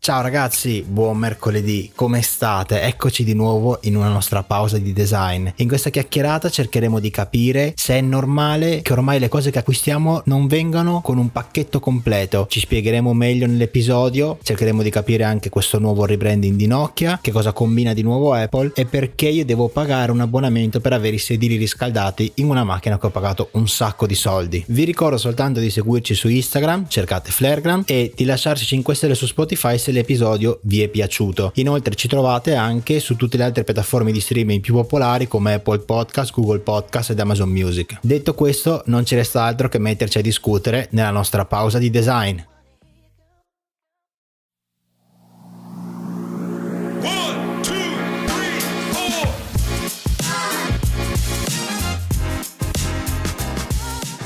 Ciao ragazzi, buon mercoledì, come state? Eccoci di nuovo in una nostra pausa di design. In questa chiacchierata cercheremo di capire se è normale che ormai le cose che acquistiamo non vengano con un pacchetto completo. Ci spiegheremo meglio nell'episodio, cercheremo di capire anche questo nuovo rebranding di Nokia, che cosa combina di nuovo Apple e perché io devo pagare un abbonamento per avere i sedili riscaldati in una macchina che ho pagato un sacco di soldi. Vi ricordo soltanto di seguirci su Instagram, cercate Flaregram e di lasciarci 5 stelle su Spotify se l'episodio vi è piaciuto. Inoltre ci trovate anche su tutte le altre piattaforme di streaming più popolari come Apple Podcast, Google Podcast ed Amazon Music. Detto questo, non ci resta altro che metterci a discutere nella nostra pausa di design.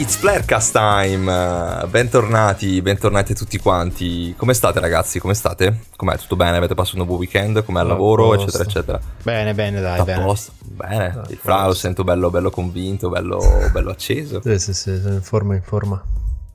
It's Flarecast time! Bentornati, bentornati a tutti quanti. Come state ragazzi? Come state? Com'è? Tutto bene? Avete passato un buon weekend? Com'è il A lavoro? posto. Eccetera, eccetera. Bene, bene, dai, a bene. posto? Bene. Il Fra lo sento bello, bello convinto, bello, bello acceso. Sì, sì, sì, in forma, in forma.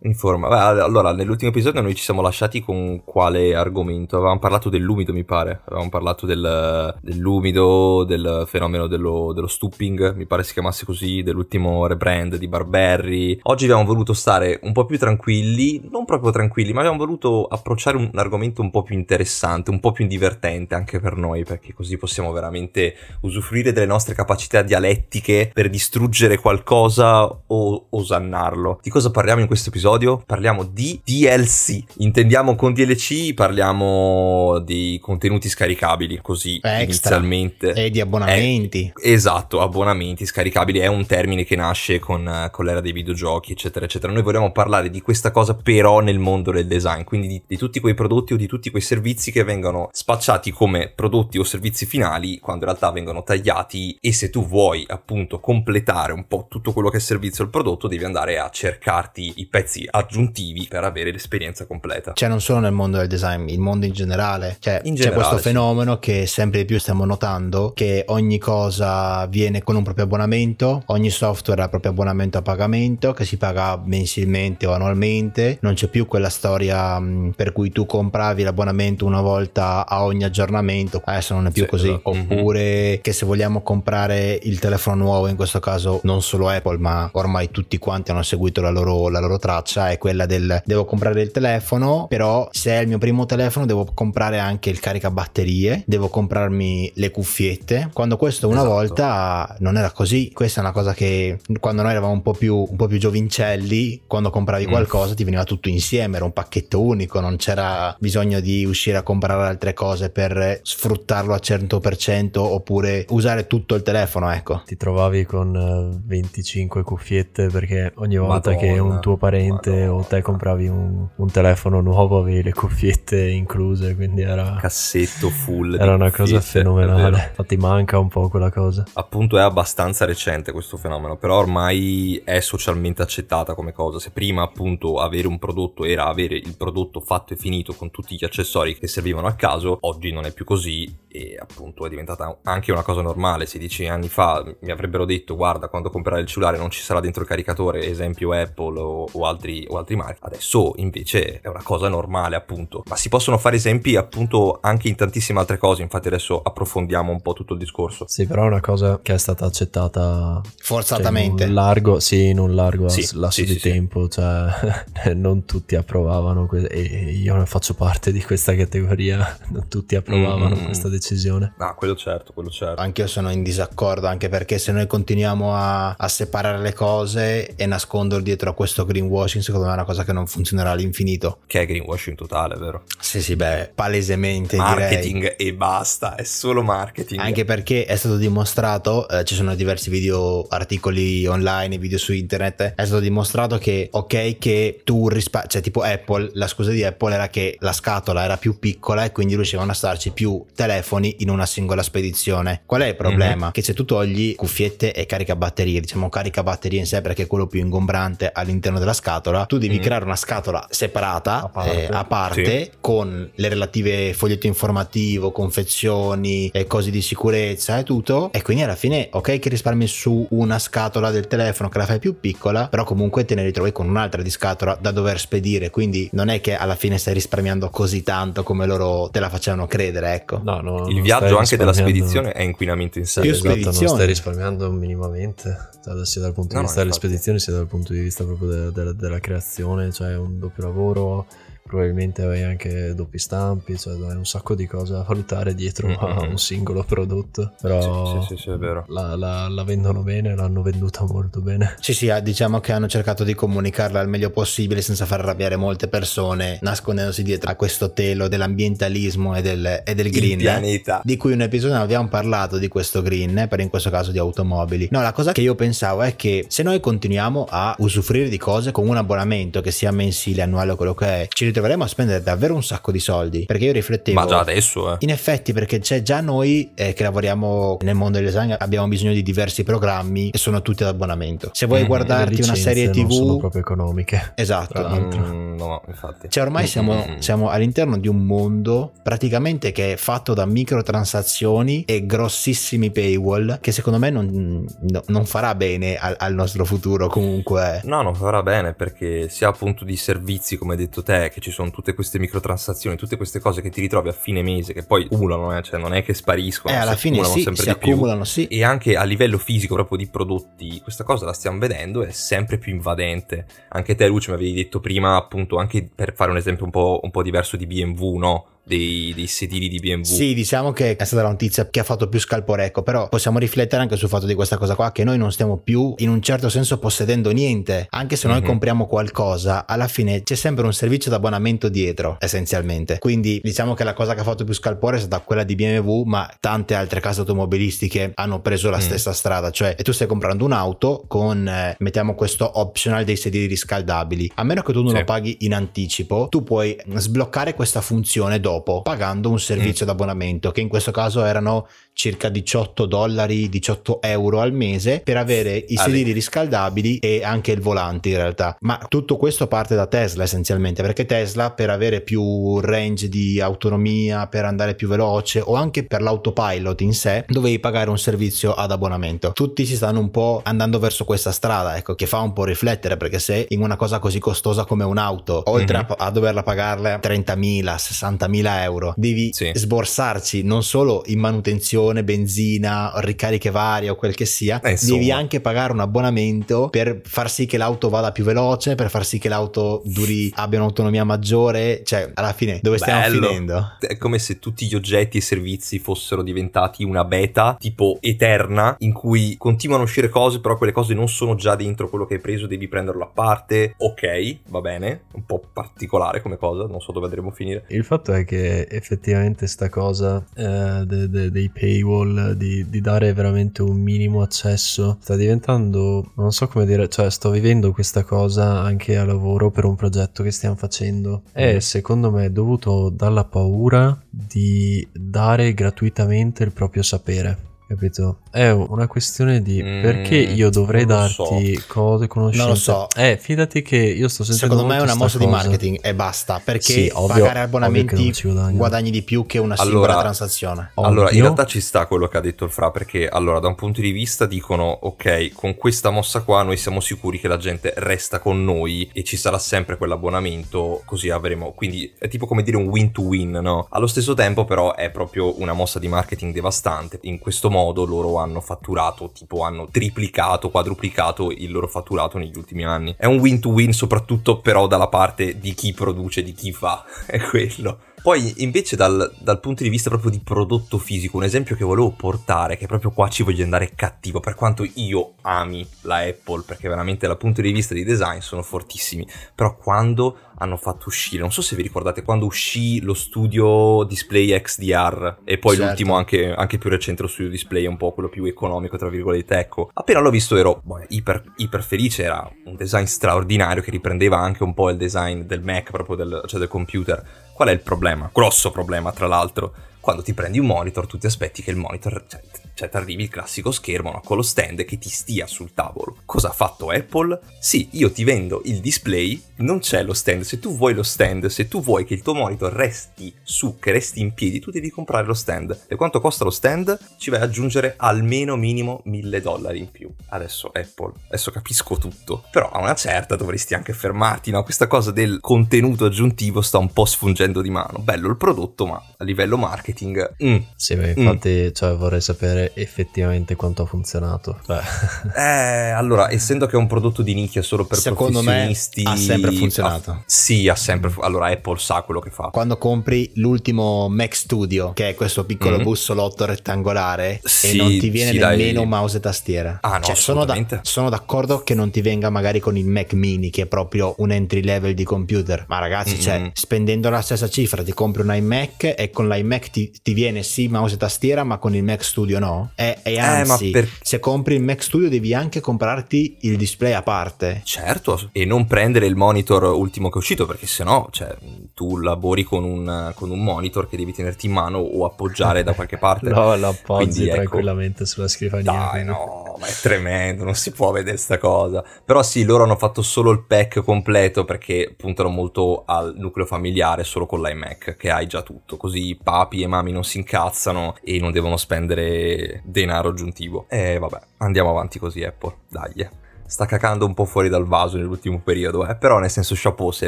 In forma. Beh, allora, nell'ultimo episodio noi ci siamo lasciati con quale argomento? Avevamo parlato dell'umido, mi pare. Avevamo parlato del- dell'umido, del fenomeno dello, dello stooping, mi pare si chiamasse così, dell'ultimo rebrand di Barberry. Oggi abbiamo voluto stare un po' più tranquilli, non proprio tranquilli, ma abbiamo voluto approcciare un argomento un po' più interessante, un po' più divertente anche per noi, perché così possiamo veramente usufruire delle nostre capacità dialettiche per distruggere qualcosa o osannarlo. Di cosa parliamo in questo episodio? Parliamo di DLC. Intendiamo con DLC, parliamo di contenuti scaricabili, così Extra. inizialmente. E di abbonamenti. Esatto, abbonamenti scaricabili è un termine che nasce con, eh, con l'era dei videogiochi, eccetera, eccetera. Noi vogliamo parlare di questa cosa però nel mondo del design, quindi di, di tutti quei prodotti o di tutti quei servizi che vengono spacciati come prodotti o servizi finali, quando in realtà vengono tagliati e se tu vuoi appunto completare un po' tutto quello che è servizio al prodotto, devi andare a cercarti i pezzi aggiuntivi per avere l'esperienza completa. Cioè non solo nel mondo del design, il mondo in generale. Cioè In c'è generale, questo sì. fenomeno che sempre di più stiamo notando che ogni cosa viene con un proprio abbonamento, ogni software ha il proprio abbonamento a pagamento che si paga mensilmente o annualmente, non c'è più quella storia mh, per cui tu compravi l'abbonamento una volta a ogni aggiornamento, adesso non è più Sì, così. esatto. Oppure che se vogliamo comprare il telefono nuovo, in questo caso non solo Apple ma ormai tutti quanti hanno seguito la loro, la loro traccia, è quella del devo comprare il telefono, però se è il mio primo telefono devo comprare anche il caricabatterie, devo comprarmi le cuffiette, quando questo una Esatto. volta non era così, questa è una cosa che quando noi eravamo un po' più, un po' più giovincelli, quando compravi Mm. qualcosa ti veniva tutto insieme, era un pacchetto unico, non c'era bisogno di uscire a comprare altre cose per sfruttarlo al 100% oppure usare tutto il telefono, ecco. Ti trovavi con eh, 25 cuffiette perché ogni volta che Madonna, un tuo parente Madonna. o te compravi un, un telefono nuovo avevi le cuffiette incluse, quindi era, Cassetto full. era una cosa fenomenale. Infatti manca un po' quella cosa. appunto è abbastanza recente questo fenomeno, però ormai è socialmente accettata come cosa. Se prima appunto avere un prodotto era avere il prodotto fatto e finito con tutti gli accessori che servivano al caso, oggi non è più così e appunto è diventata anche una cosa normale. 16 anni fa mi avrebbero detto guarda quando comprerai il cellulare non ci sarà dentro il caricatore, esempio Apple o, o altri, o altri marchi. Adesso invece è una cosa normale appunto, ma si possono fare esempi appunto anche in tantissime altre cose, infatti adesso approfondiamo un po' tutto il discorso. Sì, però è una cosa che è stata accettata cioè, Forzatamente. in un largo, sì, in un largo Sì, as- lasso sì, di sì, sì. tempo, cioè non tutti approvavano que- e io ne faccio parte di questa categoria, non tutti approvavano Mm, mm, mm. questa decisione. Ah, quello certo, quello certo. Anche io sono in disaccordo, anche perché se noi continuiamo a, a separare le cose e nascondere dietro a questo greenwashing, secondo me è una cosa che non funzionerà all'infinito. Che è greenwashing totale, vero? Sì, sì, beh, palesemente direi. Marketing e basta, è solo marketing. Anche perché è stato dimostrato, eh, ci sono diversi video, articoli online, video su internet, è stato dimostrato che ok che tu risparmi, cioè tipo Apple, la scusa di Apple era che la scatola era più piccola e quindi riuscivano a starci più telefoni in una singola spedizione. Qual è il problema? Che se tu togli cuffiette e caricabatterie, diciamo caricabatterie in sé perché è quello più ingombrante all'interno della scatola, scatola, tu devi Mm. creare una scatola separata, A parte. eh, a parte, con le relative foglietto informativo, confezioni, e cose di sicurezza e tutto. E quindi alla fine, ok, che risparmi su una scatola del telefono che la fai più piccola, però comunque te ne ritrovi con un'altra di scatola da dover spedire. Quindi non è che alla fine stai risparmiando così tanto come loro te la facevano credere, ecco. No, no, Il viaggio anche della spedizione è inquinamento in sé. Più esatto, non stai risparmiando minimamente, cioè, sia dal punto di No, no, vista delle infatti. spedizioni sia dal punto di vista proprio de- de- della creazione, cioè un doppio lavoro, probabilmente hai anche doppi stampi, cioè hai un sacco di cose da valutare dietro a Mhm. un singolo prodotto, però Sì, sì, sì, sì, è vero. La, la- la vendono bene, l'hanno venduta molto bene. Sì, sì, ah, diciamo che hanno cercato di comunicarla al meglio possibile senza far arrabbiare molte persone, nascondendosi dietro a questo telo dell'ambientalismo e del, e del green. pianeta. Di cui un episodio non abbiamo parlato di questo green, eh, per in questo caso di automobili. No, la cosa che io pensavo è che se noi continuiamo a usufruire di cose con un abbonamento che sia mensile, annuale o quello che è, ci ritroveremo a spendere davvero un sacco di soldi. Perché io riflettevo. Ma già adesso, eh. In effetti, perché c'è già noi eh, che lavoriamo nel mondo del design, abbiamo bisogno di diversi programmi e sono tutti ad abbonamento. Se vuoi. Le guardarti una serie non sono TV, proprio economiche. esatto. Mm, no, infatti. Cioè ormai siamo, Mm. siamo all'interno di un mondo praticamente che è fatto da microtransazioni e grossissimi paywall che secondo me non, no- non farà bene al, al nostro futuro comunque. No, non farà bene perché sia appunto di servizi, come hai detto te, che ci sono tutte queste microtransazioni, tutte queste cose che ti ritrovi a fine mese, che poi accumulano, eh, cioè non è che spariscono, Eh, alla si fine accumulano sì, sempre si di più. accumulano, sì. E anche a livello fisico, proprio di prodotti, questa cosa la stiamo vedendo, è sempre più invadente. Anche te, Luce, mi avevi detto prima, appunto, anche per fare un esempio un po', un po' diverso di BMW, no? Dei, dei sedili di BMW. Sì, diciamo che è stata la notizia che ha fatto più scalporecco, però possiamo riflettere anche sul fatto di questa cosa qua, che noi non stiamo più in un certo senso possedendo niente, anche se noi Mhm. compriamo qualcosa, alla fine c'è sempre un servizio d'abbonamento dietro, essenzialmente. Quindi diciamo che la cosa che ha fatto più scalpore è stata quella di BMW, ma tante altre case automobilistiche hanno preso la Mm. stessa strada, cioè tu stai comprando un'auto con, eh, mettiamo questo optional dei sedili riscaldabili, a meno che tu non Sì. lo paghi in anticipo, tu puoi sbloccare questa funzione dopo pagando un servizio Mm. d'abbonamento che in questo caso erano circa 18 dollari 18 euro al mese per avere i Ah, sedili riscaldabili e anche il volante in realtà ma tutto questo parte da Tesla essenzialmente perché Tesla per avere più range di autonomia per andare più veloce o anche per l'autopilot in sé dovevi pagare un servizio ad abbonamento tutti si stanno un po' andando verso questa strada ecco che fa un po' riflettere perché se in una cosa così costosa come un'auto oltre Mhm. a, a doverla pagarle 30.000 60.000 euro devi Sì. sborsarci non solo in manutenzione benzina ricariche varie o quel che sia Eh, devi anche pagare un abbonamento per far sì che l'auto vada più veloce per far sì che l'auto duri abbia un'autonomia maggiore cioè alla fine dove stiamo Bello. finendo È come se tutti gli oggetti e servizi fossero diventati una beta tipo eterna in cui continuano a uscire cose, però quelle cose non sono già dentro quello che hai preso, devi prenderlo a parte. Ok, va bene, un po' particolare come cosa, non so dove andremo a finire. Il fatto è che effettivamente sta cosa eh, de- de- dei paywall, di, di dare veramente un minimo accesso, sta diventando, non so come dire, cioè sto vivendo questa cosa anche a lavoro per un progetto che stiamo facendo. È Mm. secondo me dovuto dalla paura di dare gratuitamente il proprio sapere. Capito? È una questione di Mm, perché io dovrei darti cose, conoscenze. Non lo so. Eh, fidati che io sto sentendo secondo me è una mossa di marketing e basta perché Sì, ovvio- pagare ovvio abbonamenti guadagni di più che una Allora- singola transazione Allora, in Ovvio. realtà ci sta quello che ha detto il Fra, perché allora, da un punto di vista dicono, ok, con questa mossa qua noi siamo sicuri che la gente resta con noi e ci sarà sempre quell'abbonamento, così avremo, quindi è tipo come dire un win to win, no? Allo stesso tempo però è proprio una mossa di marketing devastante, in questo modo loro hanno fatturato, tipo hanno triplicato, quadruplicato il loro fatturato negli ultimi anni. È un win to win soprattutto però dalla parte di chi produce, di chi fa, è quello. Poi invece dal, dal punto di vista proprio di prodotto fisico, un esempio che volevo portare, che proprio qua ci voglio andare cattivo, per quanto io ami la Apple, perché veramente dal punto di vista di design sono fortissimi, però quando hanno fatto uscire, non so se vi ricordate, quando uscì lo studio Display XDR e poi Certo. l'ultimo anche, anche più recente lo studio Display, un po' quello più economico, tra virgolette, ecco. Appena l'ho visto ero boh, iper, iper felice, era un design straordinario che riprendeva anche un po' il design del Mac, proprio del, cioè del computer. Qual è il problema? Grosso problema, tra l'altro. Quando ti prendi un monitor tu ti aspetti che il monitor, cioè, cioè ti arrivi il classico schermo no? con lo stand che ti stia sul tavolo. Cosa ha fatto Apple? Sì, io ti vendo il display, non c'è lo stand, se tu vuoi lo stand, se tu vuoi che il tuo monitor resti su, che resti in piedi, tu devi comprare lo stand. E quanto costa lo stand? Ci vai ad aggiungere almeno minimo 1000 dollari in più. Adesso Apple, adesso capisco tutto, però a una certa dovresti anche fermarti, no? Questa cosa del contenuto aggiuntivo sta un po' sfungendo di mano. Bello il prodotto, ma a livello marketing... mm. Sì, ma infatti cioè, vorrei sapere effettivamente quanto ha funzionato. Cioè, Eh, allora, essendo che è un prodotto di nicchia solo per Secondo me professionisti... ha sempre funzionato. ha- sì, ha sempre... fu- Allora, Apple sa quello che fa. Quando compri l'ultimo Mac Studio, che è questo piccolo Mhm. bussolotto rettangolare, Sì, e non ti viene sì, dai. nemmeno mouse e tastiera. Ah, no, Cioè, sono, da- sono d'accordo che non ti venga magari con il Mac mini, che è proprio un entry level di computer. Ma ragazzi, Mm-mm. cioè, spendendo la stessa cifra, ti compri un iMac e con l'iMac ti, ti viene sì mouse e tastiera, ma con il Mac Studio no. E, e ma anzi, per- se compri il Mac Studio, devi anche comprarti il display a parte. Certo, e non prendere il monitor ultimo che è uscito, perché sennò cioè, tu lavori con un, con un monitor che devi tenerti in mano o appoggiare da qualche parte. lo, lo appoggi Quindi, ecco. tranquillamente sulla scrivania. Dai, no, ma è tremendo, non si può vedere sta cosa. Però sì, loro hanno fatto solo il pack completo perché puntano molto al nucleo familiare solo con l'iMac, che hai già tutto. Così papi e mami non si incazzano e non devono spendere denaro aggiuntivo. E vabbè, andiamo avanti così, Apple. Dai. Sta cacando un po' fuori dal vaso nell'ultimo periodo, eh. però nel senso chapeau, se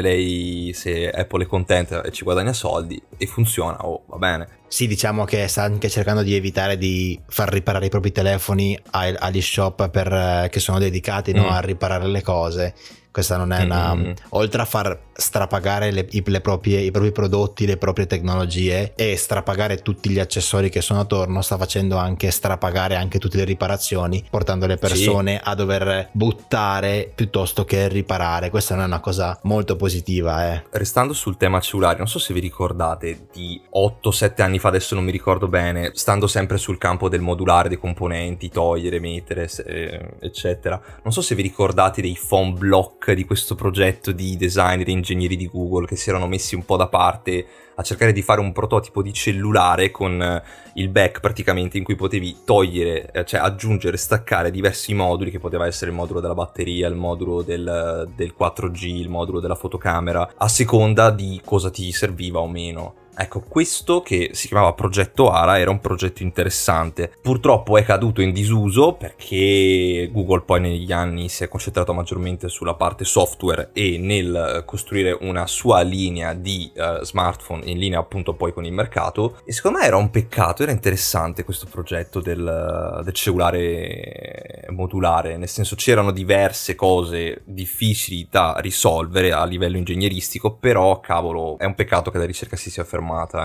lei, se Apple è contenta e ci guadagna soldi e funziona, oh, va bene. Sì, diciamo che sta anche cercando di evitare di far riparare i propri telefoni agli shop per, eh, che sono dedicati no, Mm. a riparare le cose. Questa non è una. Mm. Oltre a far strapagare le- i, le proprie- i propri prodotti, le proprie tecnologie e strapagare tutti gli accessori che sono attorno, sta facendo anche strapagare anche tutte le riparazioni, portando le persone a dover buttare piuttosto che riparare. Questa non è una cosa molto positiva, eh. Restando sul tema cellulari, non so se vi ricordate di 8-7 anni fa, adesso non mi ricordo bene, stando sempre sul campo del modulare, dei componenti, togliere, mettere, eh, eccetera. Non so se vi ricordate dei phone block di questo progetto di designer e ingegneri di Google che si erano messi un po' da parte a cercare di fare un prototipo di cellulare con eh, il back praticamente in cui potevi togliere, eh, cioè aggiungere, staccare diversi moduli che poteva essere il modulo della batteria, il modulo del, del 4G, il modulo della fotocamera, a seconda di cosa ti serviva o meno. Ecco, questo che si chiamava Progetto Ara era un progetto interessante. Purtroppo è caduto in disuso perché Google poi negli anni si è concentrato maggiormente sulla parte software e nel costruire una sua linea di eh, smartphone in linea appunto poi con il mercato. E secondo me era un peccato, era interessante questo progetto del, del cellulare modulare, nel senso c'erano diverse cose difficili da risolvere a livello ingegneristico, però cavolo, è un peccato che la ricerca si sia fermata.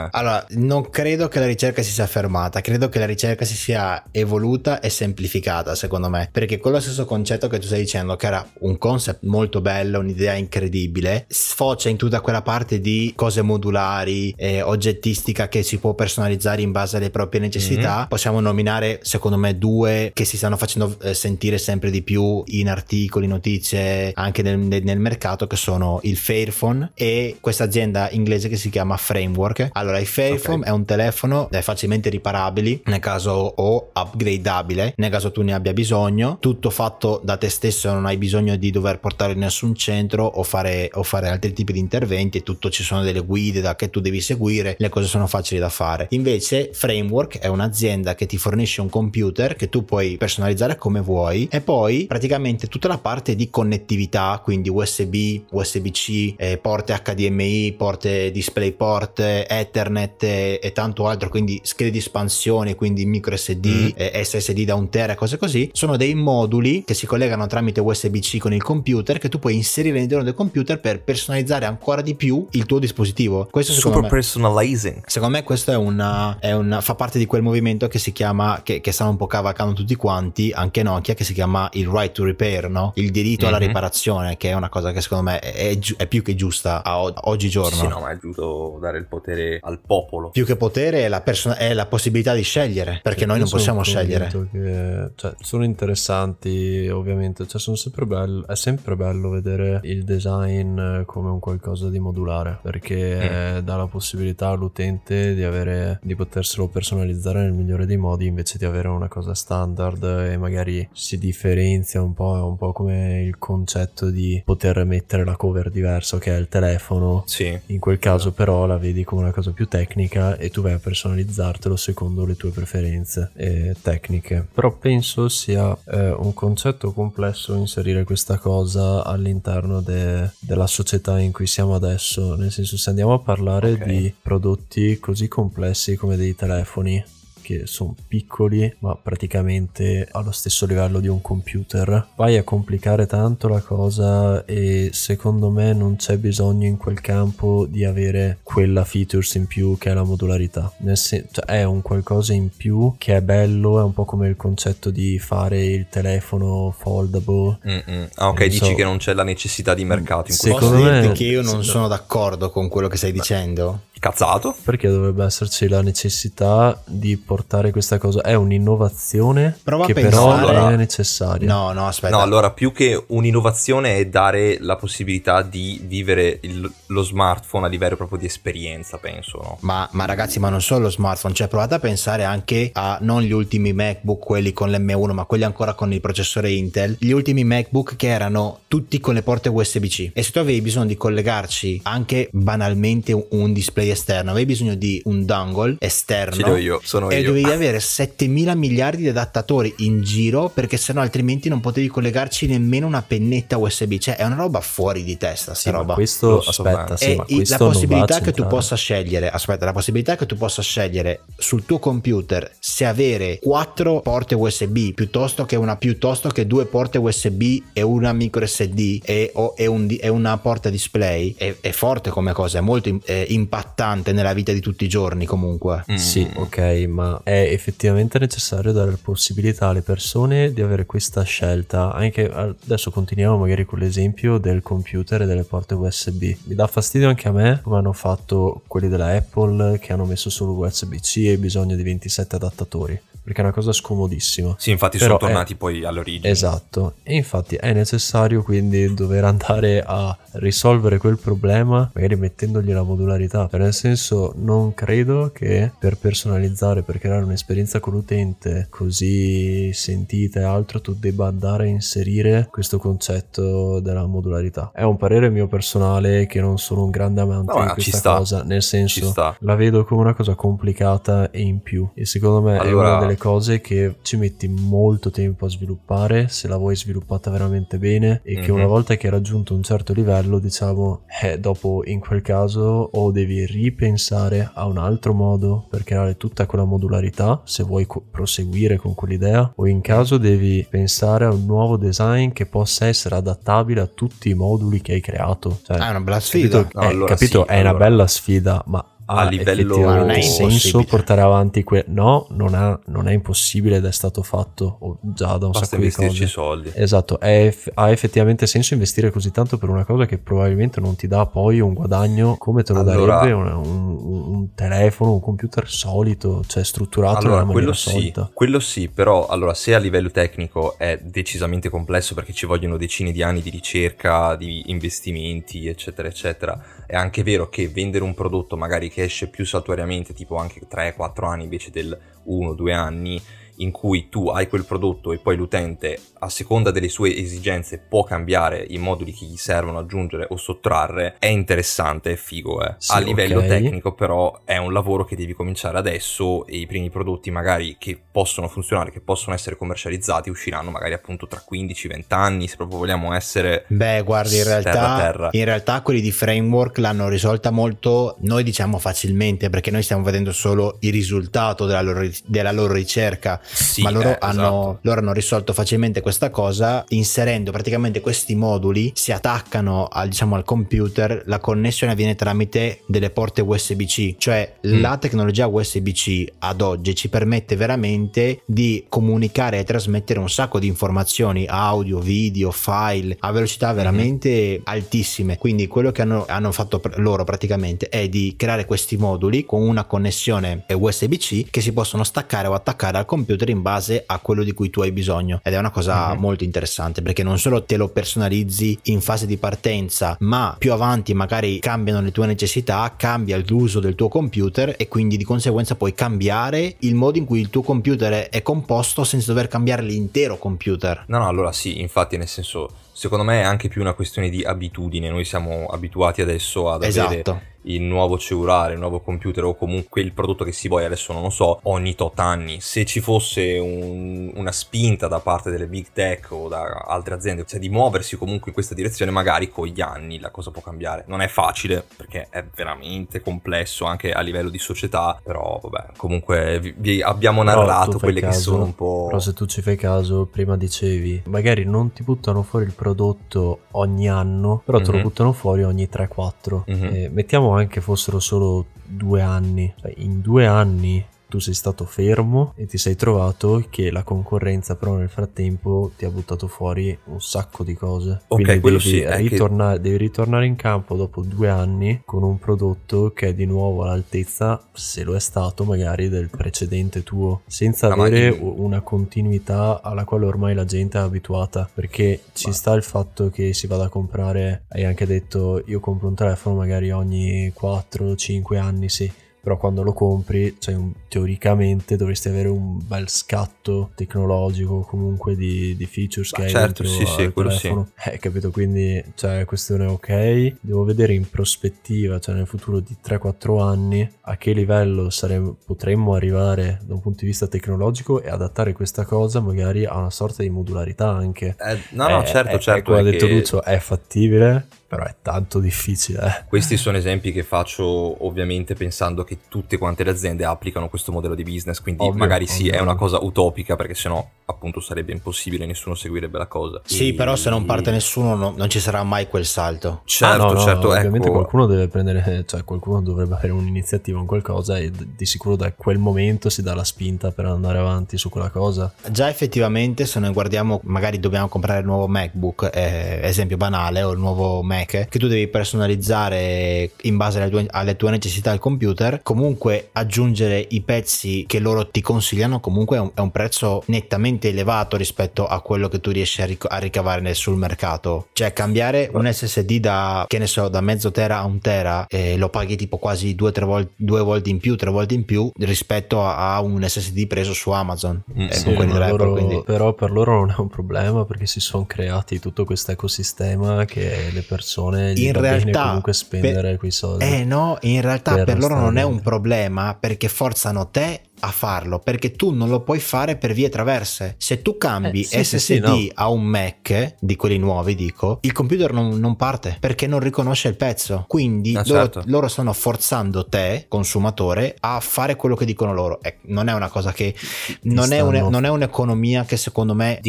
Eh. Allora, non credo che la ricerca si sia fermata, credo che la ricerca si sia evoluta e semplificata, secondo me, perché quello stesso concetto che tu stai dicendo, che era un concept molto bello, un'idea incredibile, sfocia in tutta quella parte di cose modulari, eh, oggettistica che si può personalizzare in base alle proprie necessità. Possiamo nominare, secondo me, due che si stanno facendo eh, sentire sempre di più in articoli, notizie, anche nel- nel mercato, che sono il Fairphone e questa azienda inglese che si chiama Framework. Allora, il Fairphone Ok. è un telefono è facilmente riparabili nel caso o upgradeabile nel caso tu ne abbia bisogno, tutto fatto da te stesso, non hai bisogno di dover portare in nessun centro o fare, o fare altri tipi di interventi, tutto ci sono delle guide da che tu devi seguire, le cose sono facili da fare. Invece Framework è un'azienda che ti fornisce un computer che tu puoi personalizzare come vuoi e poi praticamente tutta la parte di connettività, quindi USB, USB-C, eh, porte HDMI, porte DisplayPort, eh, Ethernet e, e tanto altro, quindi schede di espansione, quindi micro SD, Mm. eh, SSD da un tera cose così, sono dei moduli che si collegano tramite USB-C con il computer che tu puoi inserire all'interno del computer per personalizzare ancora di più il tuo dispositivo. Questo secondo Super me personalizing. Secondo me questo è una, è una- fa parte di quel movimento che si chiama, che, che stanno un po' cavalcando tutti quanti, anche Nokia, che si chiama il right to repair, no? Il diritto alla Mhm. riparazione, che è una cosa che secondo me è, è è più che giusta a o- oggigiorno. Sì, no, ma è giusto dare il potere potere al popolo. Più che potere è la, persona- è la possibilità di scegliere, perché noi non possiamo scegliere. Che, cioè, sono interessanti, ovviamente. Cioè, sono sempre bello, è sempre bello vedere il design come un qualcosa di modulare perché eh, dà la possibilità all'utente di, avere, di poterselo personalizzare nel migliore dei modi invece di avere una cosa standard e magari si differenzia un po'. È un po' come il concetto di poter mettere la cover diversa, che è il telefono. Sì. In quel caso però la vedi come una cosa più tecnica e tu vai a personalizzartelo secondo le tue preferenze eh, tecniche. Però penso sia eh, un concetto complesso inserire questa cosa all'interno de- della società in cui siamo adesso. Nel senso se andiamo a parlare Ok. di prodotti così complessi come dei telefoni che sono piccoli ma praticamente allo stesso livello di un computer vai a complicare tanto la cosa e secondo me non c'è bisogno in quel campo di avere quella features in più che è la modularità nel senso cioè, è un qualcosa in più che è bello è un po' come il concetto di fare il telefono foldable Mm-mm. Ah, ok, Non dici so. che non c'è la necessità di mercato in questo Secondo me- che io non sono d'accordo con quello che stai dicendo? Cazzato? perché dovrebbe esserci la necessità di portare questa cosa è un'innovazione Prova a che pensare- però è necessaria No, no, aspetta. No, allora più che un'innovazione è dare la possibilità di vivere il- lo smartphone a livello proprio di esperienza, penso, no? Ma, ma ragazzi, ma non solo smartphone, cioè provate a pensare anche a non gli ultimi MacBook, quelli con l'M1, ma quelli ancora con il processore Intel, gli ultimi MacBook che erano tutti con le porte USB-C. E se tu avevi bisogno di collegarci anche banalmente un, un display esterno, avevi bisogno di un dongle esterno. Ho io, sono e io. dovevi avere 7000 miliardi di adattatori in giro perché sennò altrimenti non potevi collegarci nemmeno una pennetta USB. Cioè, è una roba fuori di testa, sta Sì, ma roba. questo aspetta, sì, ma questo la possibilità che tu possa scegliere, aspetta, la possibilità che tu possa scegliere sul tuo computer se avere quattro porte USB piuttosto che una piuttosto che due porte USB e una micro SD e, o- e un e una porta display è, è forte come cosa, è molto è impattante nella vita di tutti i giorni comunque. Mm. Sì, ok, ma è effettivamente necessario dare la possibilità alle persone di avere questa scelta. Anche adesso continuiamo magari con l'esempio del computer e delle porte USB. Mi dà fastidio anche a me come hanno fatto quelli della Apple che hanno messo solo USB-C e bisogno di 27 adattatori. Perché è una cosa scomodissima. Sì, infatti Però sono è- tornati poi all'origine. Esatto, e infatti è necessario quindi dover andare a risolvere quel problema, magari mettendogli la modularità. Cioè, nel senso, non credo che per personalizzare, per creare un'esperienza con l'utente così sentita e altro, tu debba andare a inserire questo concetto della modularità. È un parere mio personale che non sono un grande amante No, di questa cosa, nel senso la vedo come una cosa complicata e in più. E secondo me è Allora- una delle cose che ci metti molto tempo a sviluppare se la vuoi sviluppata veramente bene e che Mhm. una volta che hai raggiunto un certo livello, diciamo, eh, dopo in quel caso o devi ripensare a un altro modo per creare tutta quella modularità se vuoi co- proseguire con quell'idea o in caso devi pensare a un nuovo design che possa essere adattabile a tutti i moduli che hai creato. Cioè, Ah, è una bella sfida. Capito? No, Eh, allora capito? sì, è una allora- bella sfida, ma A ha livello- effettivamente Non è senso portare avanti que- no, non, ha- non è impossibile ed è stato fatto o già da un Basta sacco di cose. soldi. Esatto, è eff- ha effettivamente senso investire così tanto per una cosa che probabilmente non ti dà poi un guadagno come te lo Allora- darebbe un, un- un telefono, un computer solito, cioè strutturato Allora, nella quello maniera sì, solita. quello sì, però allora se a livello tecnico è decisamente complesso perché ci vogliono decine di anni di ricerca, di investimenti, eccetera, eccetera, è anche vero che vendere un prodotto magari che esce più saltuariamente, tipo anche 3-4 anni invece del 1-2 anni, in cui tu hai quel prodotto e poi l'utente a seconda delle sue esigenze può cambiare i moduli che gli servono aggiungere o sottrarre, è interessante, è figo, eh. Sì, a livello ok. tecnico però è un lavoro che devi cominciare adesso e i primi prodotti magari che possono funzionare, che possono essere commercializzati usciranno magari appunto tra 15-20 anni, se proprio vogliamo essere Beh, guardi, in Terra, realtà, terra. in realtà quelli di framework l'hanno risolta molto, noi diciamo facilmente, perché noi stiamo vedendo solo il risultato della loro, della loro ricerca. Sì, ma loro, eh, hanno, esatto. loro hanno risolto facilmente questa cosa inserendo praticamente questi moduli si attaccano al, diciamo, al computer la connessione avviene tramite delle porte USB-C cioè Mm. la tecnologia USB-C ad oggi ci permette veramente di comunicare e trasmettere un sacco di informazioni audio video file a velocità Mhm. veramente altissime quindi quello che hanno, hanno fatto loro praticamente è di creare questi moduli con una connessione USB-C che si possono staccare o attaccare al computer in base a quello di cui tu hai bisogno. Ed è una cosa Mhm. molto interessante perché non solo te lo personalizzi in fase di partenza ma più avanti magari cambiano le tue necessità cambia l'uso del tuo computer e quindi di conseguenza puoi cambiare il modo in cui il tuo computer è composto senza dover cambiare l'intero computer. No, no, allora sì, infatti nel senso, secondo me è anche più una questione di abitudine, noi siamo abituati adesso ad avere esatto il nuovo cellulare, il nuovo computer o comunque il prodotto che si voglia, adesso non lo so, ogni tot anni. Se ci fosse un- una spinta da parte delle big tech o da altre aziende, cioè di muoversi comunque in questa direzione, magari con gli anni la cosa può cambiare. Non è facile perché è veramente complesso anche a livello di società, però vabbè, comunque vi, abbiamo narrato quelle che caso, sono un po'... Però se tu ci fai caso, prima dicevi, magari non ti buttano fuori il prodotto ogni anno, però te lo Mhm. buttano fuori ogni 3-4. Mhm. Eh, mettiamo anche fossero solo due anni. Cioè, in due anni tu sei stato fermo e ti sei trovato che la concorrenza però nel frattempo ti ha buttato fuori un sacco di cose. Ok, Quindi quello devi, sì, è che- ritornare, devi ritornare in campo dopo due anni con un prodotto che è di nuovo all'altezza, se lo è stato magari, del precedente tuo, senza ma avere in- u- una continuità alla quale ormai la gente è abituata. Perché ci Ma- sta il fatto che si vada a comprare, hai anche detto io compro un telefono magari ogni 4-5 anni, sì. Però quando lo compri, cioè, un- teoricamente dovresti avere un bel scatto tecnologico, comunque di, di features Ma che hai certo, sì, sì, quello sì. telefono. Eh, capito? Quindi, cioè, è questione ok. Devo vedere in prospettiva, cioè nel futuro di 3-4 anni, a che livello saremo- potremmo arrivare da un punto di vista tecnologico e adattare questa cosa magari a una sorta di modularità anche. Eh, no, no, Eh, certo, eh, certo. Come ha è detto che- Lucio, è fattibile, però è tanto difficile. eh. Questi sono esempi che faccio ovviamente pensando che tutte quante le aziende applicano questo modello di business, quindi Ovvio, magari sì, ovvio. è una cosa utopica perché sennò appunto sarebbe impossibile nessuno seguirebbe la cosa. sì E- però se non parte nessuno no- non ci sarà mai quel salto Certo, Ah, no, no, certo, ovviamente ecco. qualcuno deve prendere, cioè qualcuno dovrebbe avere un'iniziativa, un qualcosa e di sicuro da quel momento si dà la spinta per andare avanti su quella cosa. Già effettivamente se noi guardiamo, magari dobbiamo comprare il nuovo MacBook, eh, esempio banale, o il nuovo Mac, che tu devi personalizzare in base alle tue, alle tue necessità al computer, comunque aggiungere i pezzi che loro ti consigliano comunque è un, è un prezzo nettamente elevato rispetto a quello che tu riesci a, ric- a ricavare nel- sul mercato. Cioè cambiare un SSD da, che ne so, da mezzo tera a un tera eh, lo paghi tipo quasi due, tre volte, due volte in più, tre volte in più rispetto a, a un SSD preso su Amazon. Mm, Eh, sì, dell'Apple, loro- Però per loro non è un problema perché si sono creati tutto questo ecosistema che le persone gli In realtà, comunque spendere per- quei soldi. Eh no, in realtà Per per, loro non è un problema perché forzano te a farlo perché tu non lo puoi fare per vie traverse. Se tu cambi Eh, sì, sì, SSD sì, no. a un Mac, di quelli nuovi dico, il computer non, non parte perché non riconosce il pezzo. Quindi Ah, loro, certo. loro stanno forzando te, consumatore, a fare quello che dicono loro. Eh, non è una cosa che... Non è, un- non è un'economia che secondo me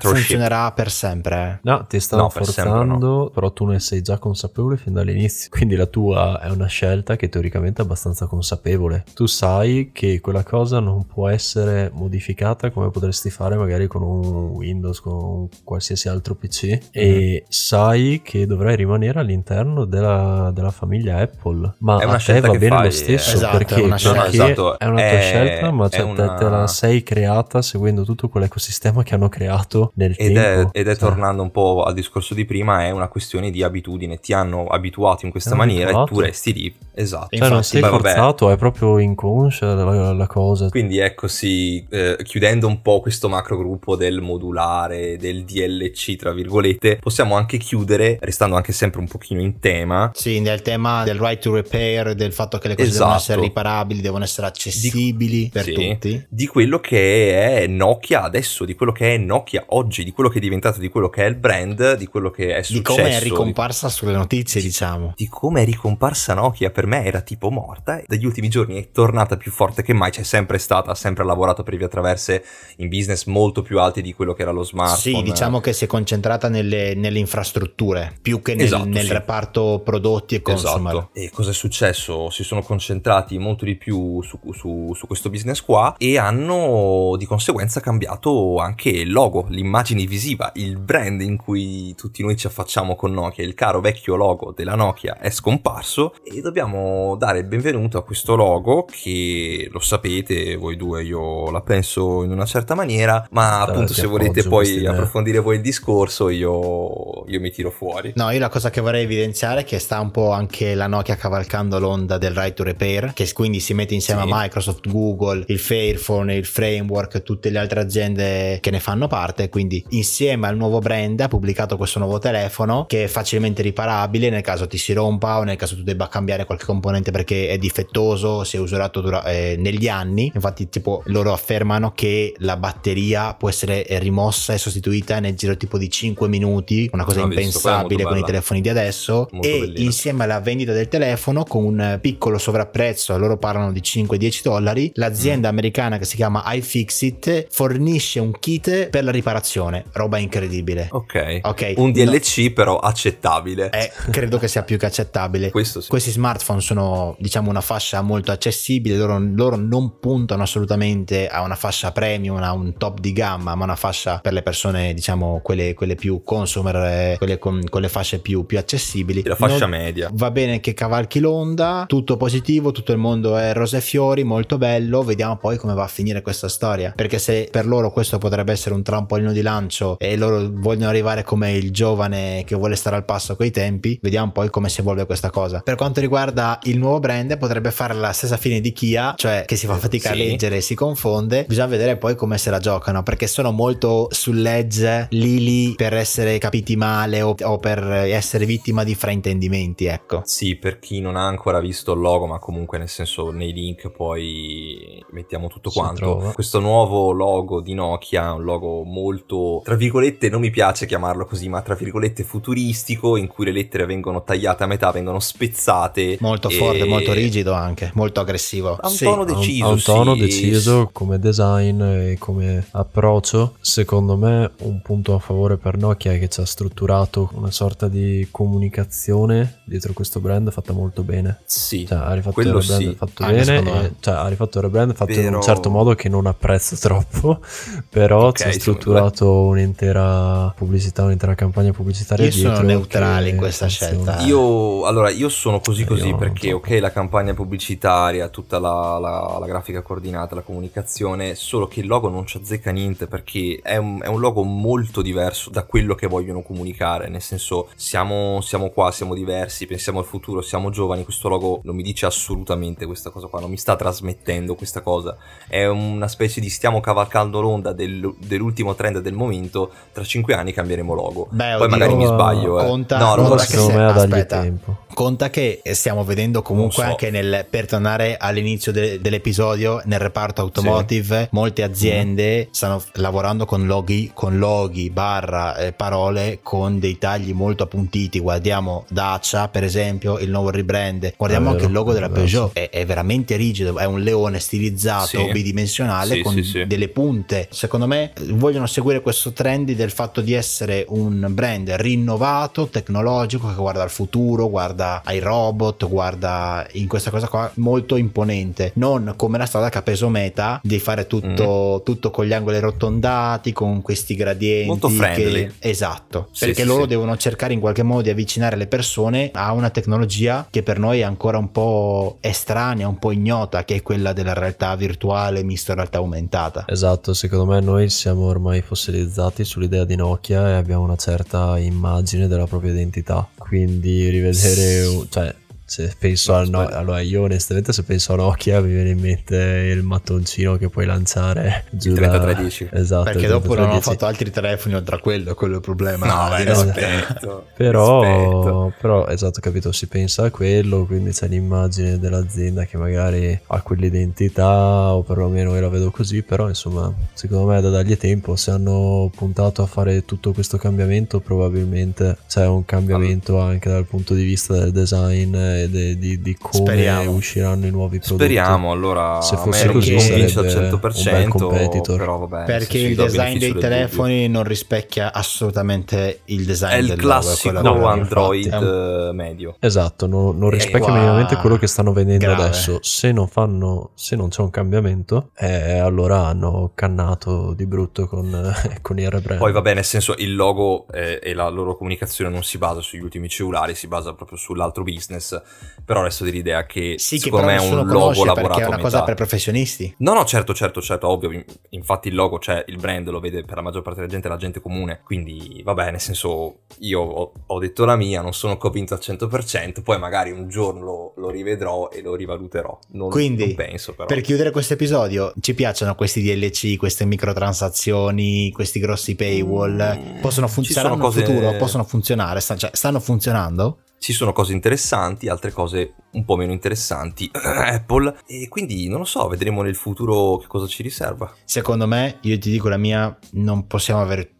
funzionerà per sempre. eh. No, ti stanno No, per sempre forzando, però tu ne sei già consapevole fin dall'inizio. Quindi la tua è una scelta che teoricamente è abbastanza consapevole. Tu sai che quella cosa non può essere modificata come potresti fare magari con un Windows, con un qualsiasi altro PC. E sai che dovrai rimanere all'interno della, della famiglia Apple. Ma È una a te va bene fai, lo stesso eh. Esatto, perché, è una perché No, esatto, è una tua è- scelta, ma è cioè, te- una- te la sei creata seguendo tutto quell'ecosistema che hanno creato nel Ed è, tempo. ed è Cioè, tornando un po' al discorso di prima, è una questione di abitudine. Ti hanno abituato in questa Hanno maniera abituato. e tu resti lì. Esatto. Cioè, non Infatti, sei poi vabbè. forzato, è proprio inconscia la, la cosa. Quindi ecco sì, eh, chiudendo un po' questo macro gruppo del modulare, del DLC, tra virgolette, possiamo anche chiudere, restando anche sempre un pochino in tema, Sì, nel tema del right to repair, del fatto che le cose devono Esatto. essere riparabili, devono essere accessibili per sì, tutti. di quello che è Nokia adesso, di quello che è Nokia oggi, di quello che è diventato, di quello che è il brand, di quello che è Di successo. come è ricomparsa sulle notizie, diciamo. di come è ricomparsa Nokia per per me era tipo morta e dagli ultimi giorni è tornata più forte che mai, c'è sempre stata, ha sempre lavorato per via traverse in business molto più alti di quello che era lo smartphone. Sì, diciamo che si è concentrata nelle, nelle infrastrutture più che nel, Esatto, nel sì. reparto prodotti e consumer. Esatto. E cosa è successo? Si sono concentrati molto di più su, su- su questo business qua e hanno di conseguenza cambiato anche il logo, l'immagine visiva, il brand in cui tutti noi ci affacciamo con Nokia, il caro vecchio logo della Nokia è scomparso e dobbiamo dare il benvenuto a questo logo che lo sapete voi due, io la penso in una certa maniera, ma Dai, appunto se volete poi approfondire voi il discorso io, io mi tiro fuori. No, io la cosa che vorrei evidenziare è che sta un po' anche la Nokia cavalcando l'onda del right to repair, che quindi si mette insieme Sì. a Microsoft, Google, il Fairphone, il Framework, tutte le altre aziende che ne fanno parte. Quindi insieme al nuovo brand ha pubblicato questo nuovo telefono che è facilmente riparabile nel caso ti si rompa o nel caso tu debba cambiare qualche componente perché è difettoso, si è usurato dura- eh, negli anni. Infatti, tipo, loro affermano che la batteria può essere rimossa e sostituita nel giro tipo di 5 minuti, una cosa Ho impensabile con i telefoni di adesso. Molto e bellina. insieme alla vendita del telefono, con un piccolo sovrapprezzo, loro parlano di 5-10 dollari, l'azienda americana che si chiama iFixit fornisce un kit per la riparazione, roba incredibile. Ok. Ok, Un no. DLC però accettabile. Eh, credo che sia più che accettabile. Questo sì. Questi smartphone sono, diciamo, una fascia molto accessibile. Loro, loro non puntano assolutamente a una fascia premium, a un top di gamma, ma una fascia per le persone, diciamo, quelle, quelle più consumer, eh, quelle con, con le fasce più, più accessibili. La fascia Non- media. Va bene che cavalchi l'onda, tutto positivo, tutto il mondo è rose e fiori, molto bello. Vediamo poi come va a finire questa storia. Perché se per loro questo potrebbe essere un trampolino di lancio e loro vogliono arrivare come il giovane che vuole stare al passo coi tempi, vediamo poi come si evolve questa cosa. Per quanto riguarda il nuovo brand, potrebbe fare la stessa fine di Kia, cioè che si fa fatica a Sì. leggere e si confonde. Bisogna vedere poi come se la giocano, perché sono molto sull'edge lì lì per essere capiti male o, o per essere vittima di fraintendimenti, ecco. Sì, per chi non ha ancora visto il logo, ma comunque nel senso nei link poi mettiamo tutto Si quanto. trova. Questo nuovo logo di Nokia, un logo molto, tra virgolette, non mi piace chiamarlo così, ma tra virgolette futuristico, in cui le lettere vengono tagliate a metà, vengono spezzate. Molto e- forte, molto rigido anche, molto aggressivo. Ha un Sì. tono Ha un- deciso. ha un tono sì. deciso come design e come approccio. Secondo me un punto a favore per Nokia è che ci ha strutturato una sorta di comunicazione dietro questo brand fatta molto bene. Sì, Cioè, ha rifatto quello il rebrand sì. fatto Anche bene, secondo me. e- cioè, ha rifatto il rebrand fatto in Però- un certo modo che non apprezzo troppo, però Ok, ci ha strutturato un'intera pubblicità, un'intera campagna pubblicitaria Io sono neutrale in questa scelta. Io, allora, io sono così così perché, ok, la campagna pubblicitaria, tutta la, la- la grafica coordinata, la comunicazione, solo che il logo non ci azzecca niente perché è un, è un logo molto diverso da quello che vogliono comunicare. Nel senso, siamo, siamo qua, siamo diversi, pensiamo al futuro, siamo giovani. Questo logo non mi dice assolutamente questa cosa qua, non mi sta trasmettendo questa cosa. È una specie di stiamo cavalcando l'onda del- dell'ultimo trend del momento. Tra cinque anni cambieremo logo. Beh, Poi oddio, magari mi sbaglio. Eh. conta- no, conta che se- aspetta. tempo. Conta che stiamo vedendo comunque so. anche nel, per tornare all'inizio de- dell'episodio nel reparto automotive molte aziende stanno f- lavorando con loghi, con loghi barra eh, parole con dei tagli molto appuntiti. Guardiamo Dacia per esempio il nuovo rebrand. Guardiamo anche il logo della vero, Peugeot. È, è veramente rigido è un leone stilizzato Sì. bidimensionale Sì, con sì, sì. delle punte. Secondo me eh, vogliono seguire questo trend del fatto di essere un brand rinnovato tecnologico che guarda al futuro guarda ai robot guarda in questa cosa qua molto imponente non come la strada che ha preso Meta di fare tutto, tutto con gli angoli arrotondati con questi gradienti Mm. Molto friendly. che- esatto Sì, perché sì, loro sì. devono cercare in qualche modo di avvicinare le persone a una tecnologia che per noi è ancora un po' estranea un po' ignota che è quella della realtà virtuale misto realtà aumentata Esatto, secondo me noi siamo ormai fossilizzati sull'idea di Nokia e abbiamo una certa immagine della propria identità. Quindi rivedere, cioè, se penso No, al no- allora io onestamente se penso a Nokia mi viene in mente il mattoncino che puoi lanciare giù da 3310. Esatto, perché il dopo non ho 3310. fatto altri telefoni oltre a quello quello è il problema No, Di là. rispetto. Però, rispetto. però, esatto, capito, si pensa a quello, quindi c'è l'immagine dell'azienda che magari ha quell'identità, o perlomeno io la vedo così, però insomma, secondo me è da dargli tempo, se hanno puntato a fare tutto questo cambiamento, probabilmente c'è un cambiamento anche dal punto di vista del design eh, de- di, di come Speriamo. usciranno i nuovi prodotti. Speriamo, allora Se fosse così convince al sarebbe un bel 100%, competitor. però vabbè. Perché il design dei telefoni non rispecchia assolutamente il design È il del logo, è classico che- Android un- eh, medio. Esatto, non, non rispecchia minimamente quello che stanno vendendo grave. adesso. Se non fanno, se non c'è un cambiamento, eh, allora hanno cannato di brutto con, eh, con il rebrand. Poi vabbè, nel senso il logo eh, e la loro comunicazione non si basa sugli ultimi cellulari, si basa proprio sull'altro business. Però resto dell'idea che Sì, che secondo però me è un logo lavorato è una cosa per professionisti. No, no, certo, certo, certo, ovvio. in- Infatti il logo c'è, il brand lo vede per la maggior parte della gente, la gente comune. Quindi, vabbè, nel senso, io ho, ho detto la mia, non sono convinto al 100%, poi magari un giorno lo, lo rivedrò e lo rivaluterò. Non, Quindi, non penso, però. Per chiudere questo episodio, ci piacciono questi DLC, queste microtransazioni, questi grossi paywall? Mm, Possono funzionare sono in cose- futuro? Possono funzionare? Sta- cioè, stanno funzionando? Ci sono cose interessanti, altre cose un po' meno interessanti. Apple. E quindi, non lo so, vedremo nel futuro che cosa ci riserva. Secondo me, io ti dico la mia, non possiamo avere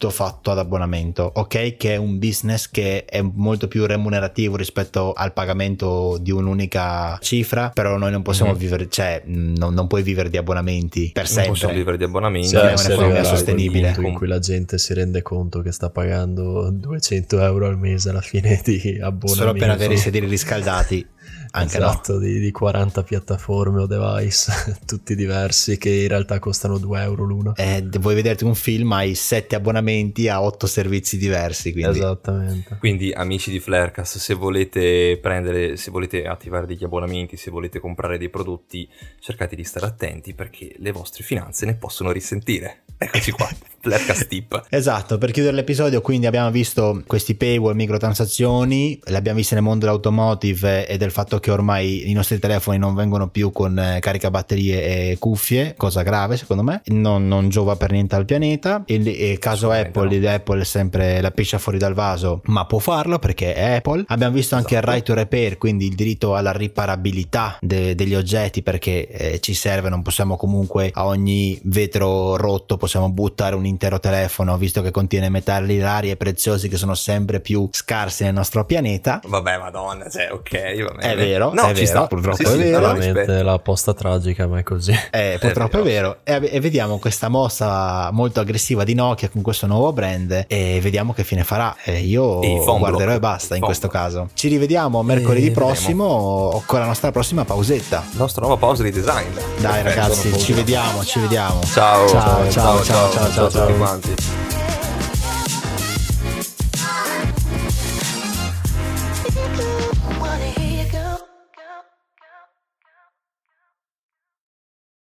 tutto fatto ad abbonamento, ok? Che è un business che è molto più remunerativo rispetto al pagamento di un'unica cifra, però noi non possiamo Mhm. vivere, cioè non, non puoi vivere di abbonamenti per Non sempre. possiamo vivere di abbonamenti. Non è un'economia sostenibile. in cui la gente si rende conto che sta pagando 200 euro al mese alla fine di abbonamento. Solo per avere i sedili riscaldati, anche esatto, di, di 40 piattaforme o device, tutti diversi, che in realtà costano 2 euro l'uno. no. Eh, vuoi vederti un film, hai sette abbonamenti a otto servizi diversi, quindi Esattamente. Quindi, amici di Flarecast, se volete prendere, se volete attivare degli abbonamenti, se volete comprare dei prodotti, cercate di stare attenti perché le vostre finanze ne possono risentire. Eccoci qua, Flarecast tip. Esatto, per chiudere l'episodio quindi abbiamo visto questi paywall, microtransazioni, le abbiamo viste nel mondo dell'automotive e del fatto che ormai i nostri telefoni non vengono più con eh, caricabatterie e cuffie, cosa grave secondo me, non, non giova per niente al pianeta. Il, il caso Assolutamente Apple, l'idea Apple è sempre la piscia fuori dal vaso, ma può farlo perché è Apple. Abbiamo visto anche Esatto. il right to repair, quindi il diritto alla riparabilità de- degli oggetti perché eh, ci serve, non possiamo comunque a ogni vetro rotto possiamo buttare un intero telefono visto che contiene metalli rari e preziosi che sono sempre più scarsi nel nostro pianeta. Vabbè, madonna, cioè, ok, va bene. È vero, no, è ci vero, sta. purtroppo Sì, è sì, vero. Veramente la posta tragica, ma è così. Eh, purtroppo è vero. vero. E, e vediamo questa mossa molto aggressiva di Nokia con questo nuovo brand e vediamo che fine farà. Eh, io E i phone guarderò e basta in questo caso. Ci rivediamo mercoledì vedremo. prossimo con la nostra prossima pausetta. Nostra nuova pausa di design. Dai Perfetto, ragazzi, ci vediamo, ci vediamo. Ciao, ciao, ciao, ciao, ciao, ciao, ciao. a tutti quanti.